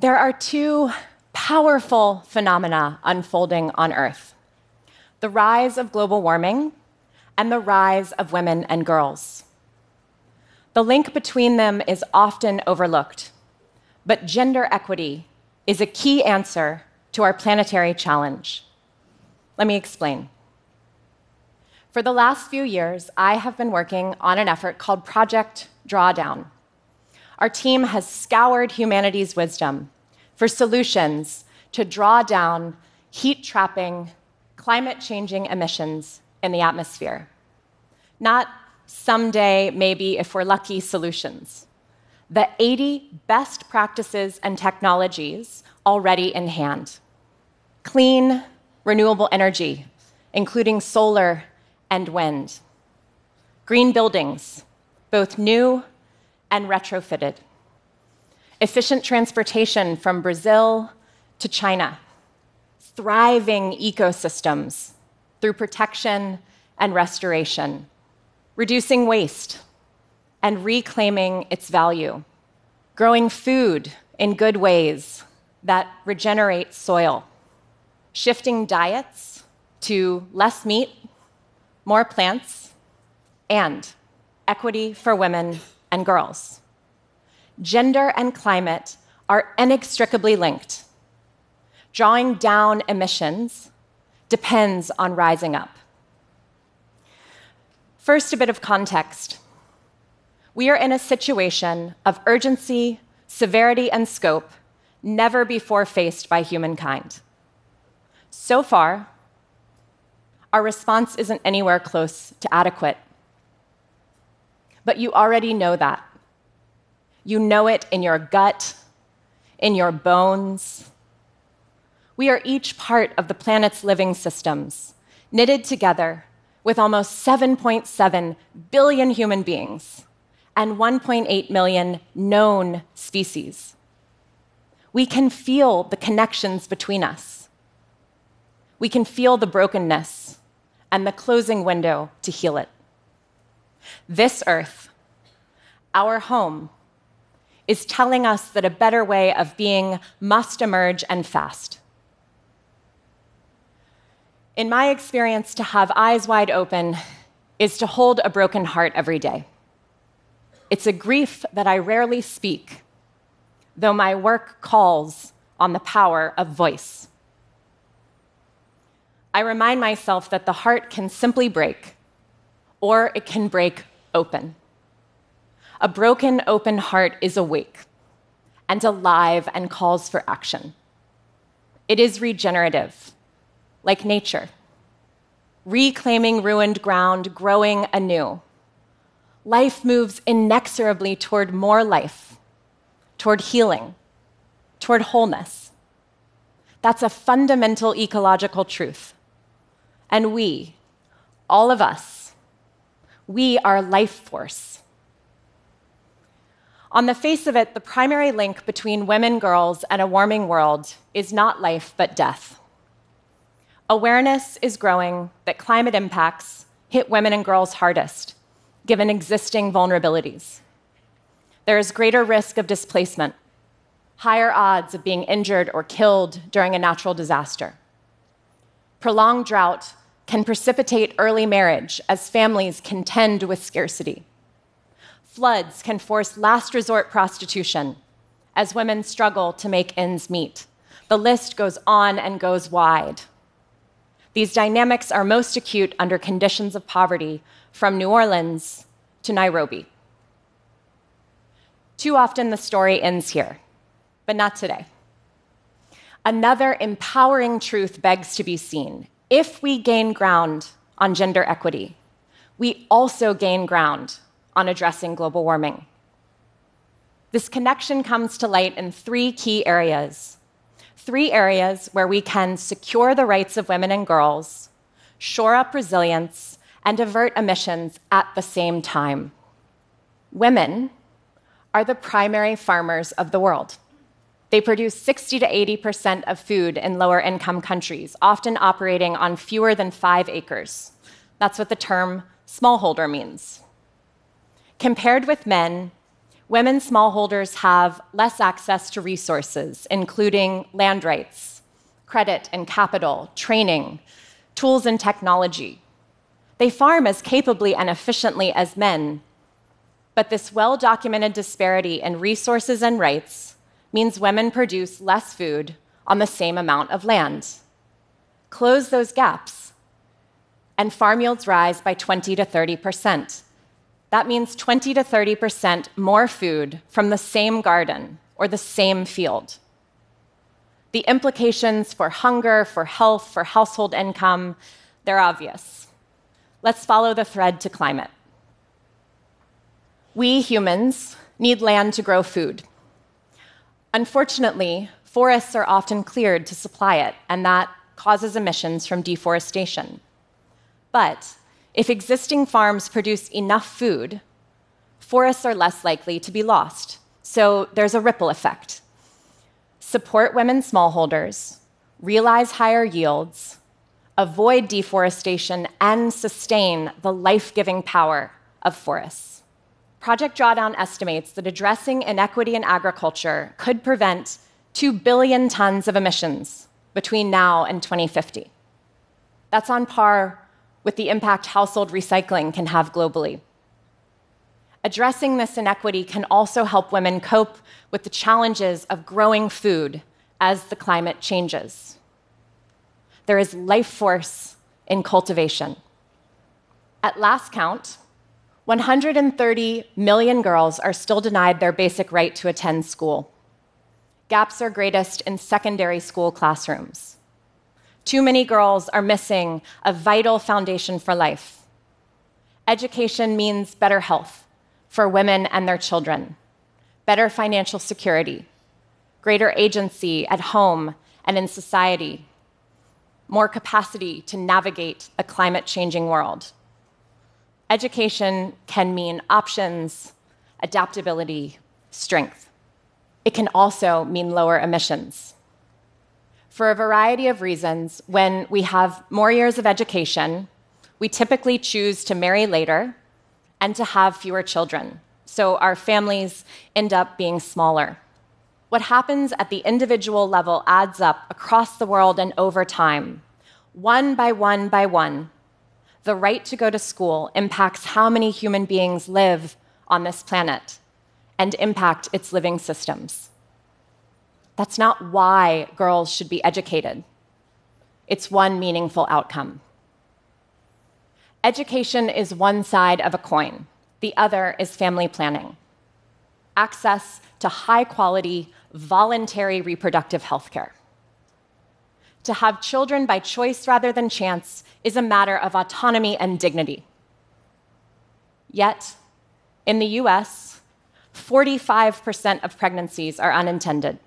There are two powerful phenomena unfolding on Earth the rise of global warming and the rise of women and girls. The link between them is often overlooked, but gender equity is a key answer to our planetary challenge. Let me explain. For the last few years, I have been working on an effort called Project Drawdown. Our team has scoured humanity's wisdom for solutions to draw down heat trapping, climate changing emissions in the atmosphere. Not someday, maybe, if we're lucky, solutions. The 80 best practices and technologies already in hand. Clean, renewable energy, including solar and wind. Green buildings, both new and retrofitted. Efficient transportation from Brazil to China. Thriving ecosystems through protection and restoration. Reducing waste and reclaiming its value. Growing food in good ways that regenerate soil. Shifting diets to less meat more plants, and equity for women and girls. Gender and climate are inextricably linked. Drawing down emissions depends on rising up. First, a bit of context. We are in a situation of urgency, severity, and scope never before faced by humankind. So far, our response isn't anywhere close to adequate. But you already know that. You know it in your gut, in your bones. We are each part of the planet's living systems, knitted together with almost 7.7 billion human beings and 1.8 million known species. We can feel the connections between us. We can feel the brokenness and the closing window to heal it. This earth, our home, is telling us that a better way of being must emerge and fast. In my experience, to have eyes wide open is to hold a broken heart every day. It's a grief that I rarely speak, though my work calls on the power of voice. I remind myself that the heart can simply break, or it can break open. A broken, open heart is awake and alive and calls for action. It is regenerative, like nature, reclaiming ruined ground, growing anew. Life moves inexorably toward more life, toward healing, toward wholeness. That's a fundamental ecological truth and we, all of us, we are life force. On the face of it, the primary link between women, girls, and a warming world is not life, but death. Awareness is growing that climate impacts hit women and girls hardest, given existing vulnerabilities. There is greater risk of displacement, higher odds of being injured or killed during a natural disaster. Prolonged drought can precipitate early marriage as families contend with scarcity. Floods can force last resort prostitution as women struggle to make ends meet. The list goes on and goes wide. These dynamics are most acute under conditions of poverty from New Orleans to Nairobi. Too often the story ends here, but not today. Another empowering truth begs to be seen if we gain ground on gender equity, we also gain ground on addressing global warming. This connection comes to light in three key areas. Three areas where we can secure the rights of women and girls, shore up resilience, and avert emissions at the same time. Women are the primary farmers of the world. They produce 60 to 80% of food in lower income countries, often operating on fewer than five acres. That's what the term smallholder means. Compared with men, women smallholders have less access to resources, including land rights, credit and capital, training, tools and technology. They farm as capably and efficiently as men, but this well documented disparity in resources and rights means women produce less food on the same amount of land. Close those gaps, and farm yields rise by 20 to 30 percent. That means 20 to 30 percent more food from the same garden or the same field. The implications for hunger, for health, for household income, they're obvious. Let's follow the thread to climate. We humans need land to grow food. Unfortunately, forests are often cleared to supply it, and that causes emissions from deforestation. But if existing farms produce enough food, forests are less likely to be lost. So there's a ripple effect. Support women smallholders, realize higher yields, avoid deforestation, and sustain the life giving power of forests. Project Drawdown estimates that addressing inequity in agriculture could prevent 2 billion tons of emissions between now and 2050. That's on par with the impact household recycling can have globally. Addressing this inequity can also help women cope with the challenges of growing food as the climate changes there is life force in cultivation. At last count, 130 million girls are still denied their basic right to attend school. Gaps are greatest in secondary school classrooms. Too many girls are missing a vital foundation for life. Education means better health for women and their children, better financial security, greater agency at home and in society, more capacity to navigate a climate changing world. Education can mean options, adaptability, strength. It can also mean lower emissions. For a variety of reasons, when we have more years of education, we typically choose to marry later and to have fewer children. So our families end up being smaller. What happens at the individual level adds up across the world and over time. One by one by one, the right to go to school impacts how many human beings live on this planet and impact its living systems. That's not why girls should be educated. It's one meaningful outcome. Education is one side of a coin, the other is family planning. Access to high quality, voluntary reproductive health care. To have children by choice rather than chance is a matter of autonomy and dignity. Yet, in the US, 45% of pregnancies are unintended.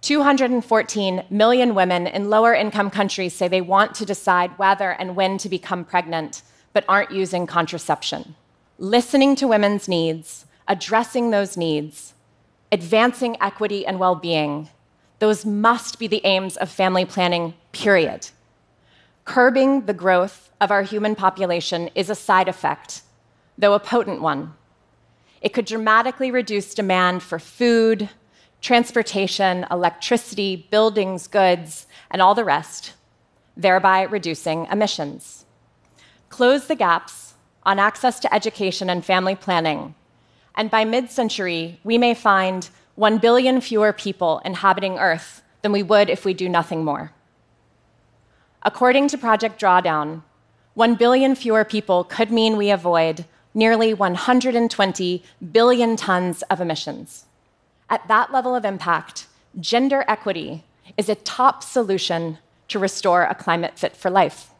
214 million women in lower income countries say they want to decide whether and when to become pregnant, but aren't using contraception. Listening to women's needs, addressing those needs, advancing equity and well being, those must be the aims of family planning, period. Curbing the growth of our human population is a side effect, though a potent one. It could dramatically reduce demand for food, transportation, electricity, buildings, goods, and all the rest, thereby reducing emissions. Close the gaps on access to education and family planning, and by mid century, we may find 1 billion fewer people inhabiting Earth than we would if we do nothing more. According to Project Drawdown, 1 billion fewer people could mean we avoid nearly 120 billion tons of emissions. At that level of impact, gender equity is a top solution to restore a climate fit for life.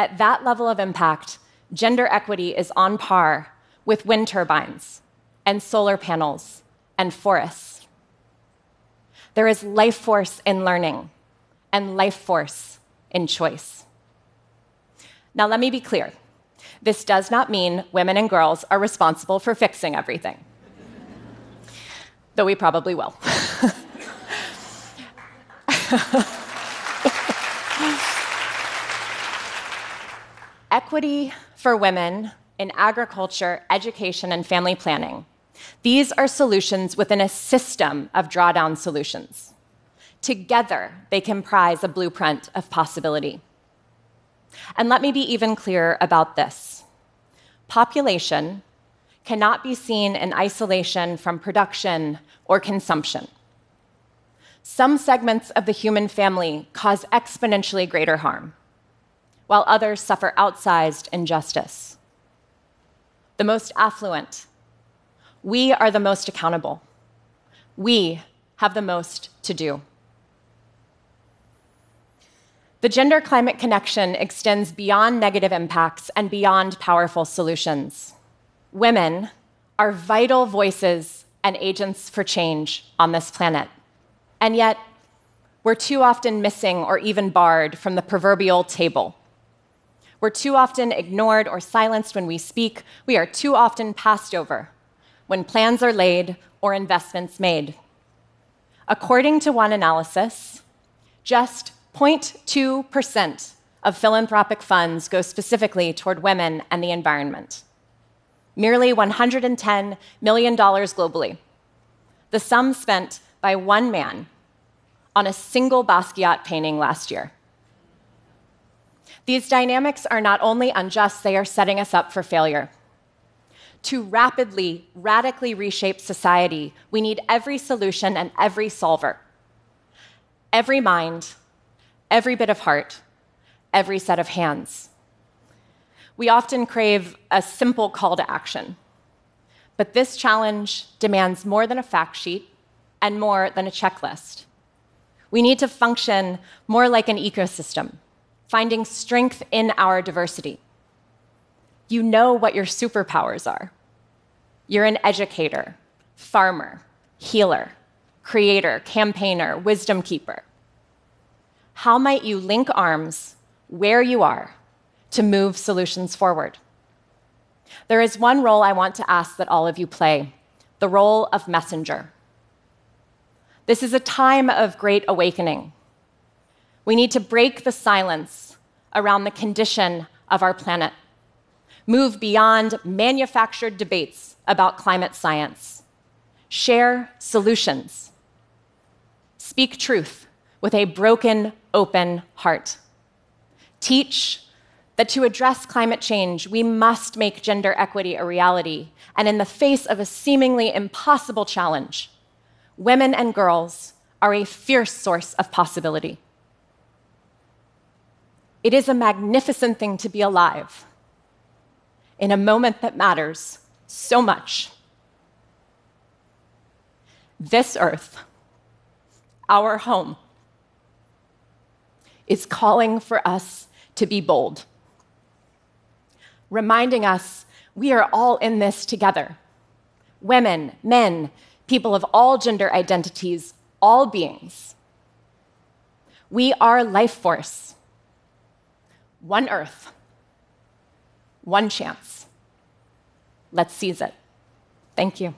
At that level of impact, gender equity is on par with wind turbines and solar panels and forests. There is life force in learning and life force in choice. Now, let me be clear. This does not mean women and girls are responsible for fixing everything though we probably will. Equity for women in agriculture, education, and family planning These are solutions within a system of drawdown solutions. Together, they comprise a blueprint of possibility. And let me be even clearer about this population cannot be seen in isolation from production or consumption. Some segments of the human family cause exponentially greater harm, while others suffer outsized injustice. The most affluent, we are the most accountable. We have the most to do. The gender climate connection extends beyond negative impacts and beyond powerful solutions. Women are vital voices and agents for change on this planet. And yet, we're too often missing or even barred from the proverbial table. We're too often ignored or silenced when we speak. We are too often passed over when plans are laid or investments made. According to one analysis, just 0.2% of philanthropic funds go specifically toward women and the environment. Merely $110 million globally. The sum spent by one man on a single Basquiat painting last year. These dynamics are not only unjust, they are setting us up for failure. To rapidly, radically reshape society, we need every solution and every solver. Every mind, every bit of heart, every set of hands. We often crave a simple call to action. But this challenge demands more than a fact sheet and more than a checklist. We need to function more like an ecosystem, finding strength in our diversity. You know what your superpowers are. You're an educator, farmer, healer, creator, campaigner, wisdom keeper how might you link arms where you are to move solutions forward? There is one role I want to ask that all of you play the role of messenger. This is a time of great awakening. We need to break the silence around the condition of our planet, move beyond manufactured debates about climate science, share solutions, speak truth with a broken open heart. Teach that to address climate change, we must make gender equity a reality. And in the face of a seemingly impossible challenge, women and girls are a fierce source of possibility. It is a magnificent thing to be alive in a moment that matters so much. This earth, our home, is calling for us to be bold, reminding us we are all in this together women, men, people of all gender identities, all beings. We are life force. One earth, one chance. Let's seize it. Thank you.